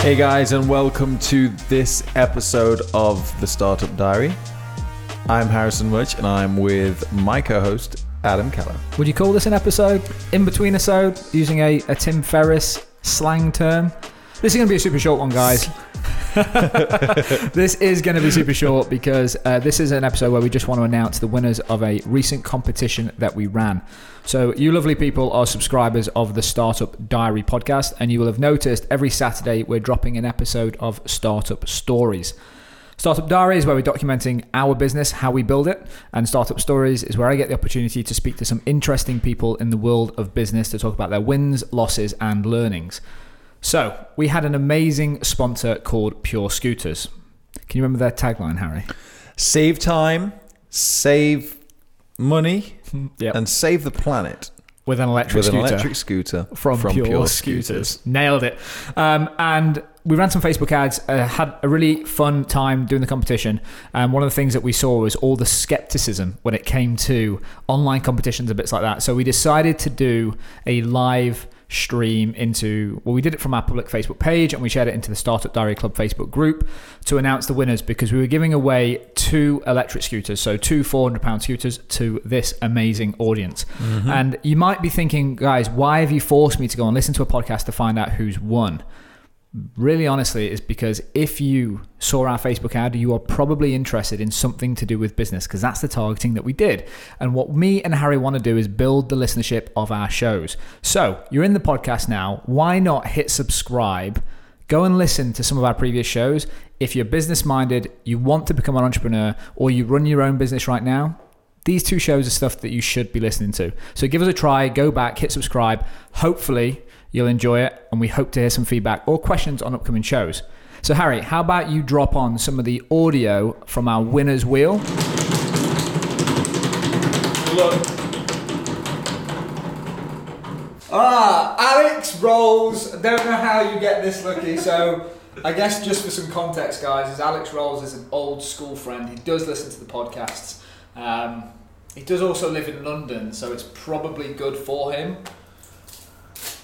Hey guys, and welcome to this episode of the Startup Diary. I'm Harrison Mutch, and I'm with my co-host Adam Keller. Would you call this an episode? In between episode, using a, a Tim Ferriss slang term. This is going to be a super short one, guys. this is going to be super short because uh, this is an episode where we just want to announce the winners of a recent competition that we ran. So, you lovely people are subscribers of the Startup Diary podcast, and you will have noticed every Saturday we're dropping an episode of Startup Stories. Startup Diary is where we're documenting our business, how we build it, and Startup Stories is where I get the opportunity to speak to some interesting people in the world of business to talk about their wins, losses, and learnings. So, we had an amazing sponsor called Pure Scooters. Can you remember their tagline, Harry? Save time, save money, Yep. and save the planet With an electric with an scooter. electric scooter from, Pure, Scooters. Nailed it. Um, and we ran some Facebook ads, uh, had a really fun time doing the competition. And one of the things that we saw was all the skepticism when it came to online competitions and bits like that. So we decided to do a live stream into well we did it from our public facebook page and we shared it into the startup diary club facebook group to announce the winners because we were giving away two electric scooters so two 400 pound scooters to this amazing audience. Mm-hmm. And you might be thinking guys why have you forced me to go and listen to a podcast to find out who's won really honestly is because if you saw our Facebook ad, you are probably interested in something to do with business because that's the targeting that we did. And what me and Harry want to do is build the listenership of our shows. So you're in the podcast now. Why not hit subscribe? Go and listen to some of our previous shows. If you're business minded, you want to become an entrepreneur, or you run your own business right now, these two shows are stuff that you should be listening to. So give us a try, go back, hit subscribe. Hopefully, you'll enjoy it, and we hope to hear some feedback or questions on upcoming shows. So, Harry, how about you drop on some of the audio from our winner's wheel? Look. Ah, Alex Rolls. Don't know how you get this lucky, so I guess just for some context, guys, is Alex Rolls is an old school friend. He does listen to the podcasts. Um, he does also live in London, so it's probably good for him.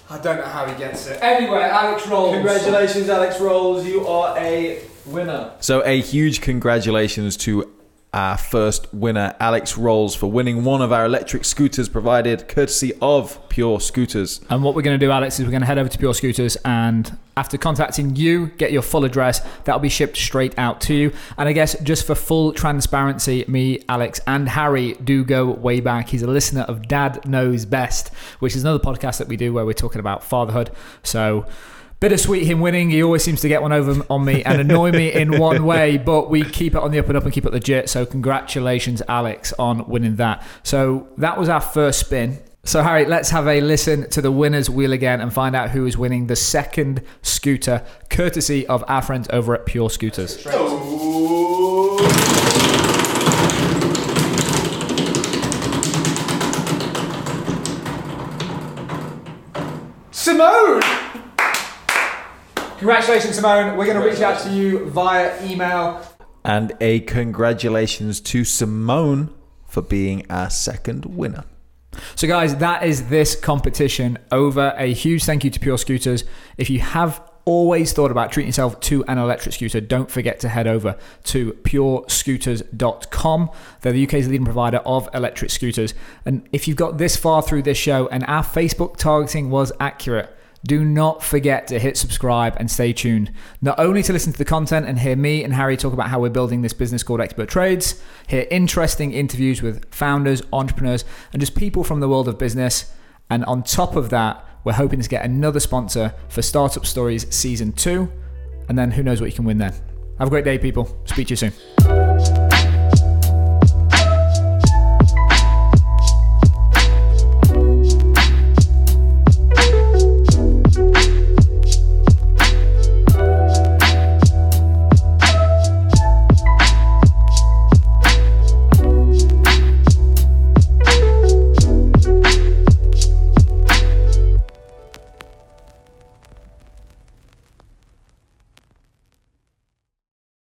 I don't know how he gets it. Anyway, Alex Rolls. Congratulations, Alex Rolls. You are a winner. So, a huge congratulations to our first winner, Alex Rolls, for winning one of our electric scooters provided courtesy of Pure Scooters. And what we're going to do, Alex, is we're going to head over to Pure Scooters and after contacting you, get your full address. That'll be shipped straight out to you. And I guess just for full transparency, me, Alex, and Harry do go way back. He's a listener of Dad Knows Best, which is another podcast that we do where we're talking about fatherhood. So bittersweet him winning. He always seems to get one over on me and annoy me in one way, but we keep it on the up and up and keep it legit. So congratulations, Alex, on winning that. So that was our first spin. So Harry, let's have a listen to the winner's wheel again and find out who is winning the second scooter, courtesy of our friends over at Pure Scooters. Simone! Congratulations, Simone. We're going to reach out to you via email. And a congratulations to Simone for being our second winner. So, guys, that is this competition over. A huge thank you to Pure Scooters. If you have always thought about treating yourself to an electric scooter, don't forget to head over to purescooters.com. They're the UK's leading provider of electric scooters. And if you've got this far through this show and our Facebook targeting was accurate, do not forget to hit subscribe and stay tuned. Not only to listen to the content and hear me and Harry talk about how we're building this business called Expert Trades, hear interesting interviews with founders, entrepreneurs, and just people from the world of business. And on top of that, we're hoping to get another sponsor for Startup Stories Season 2. And then who knows what you can win then. Have a great day, people. Speak to you soon.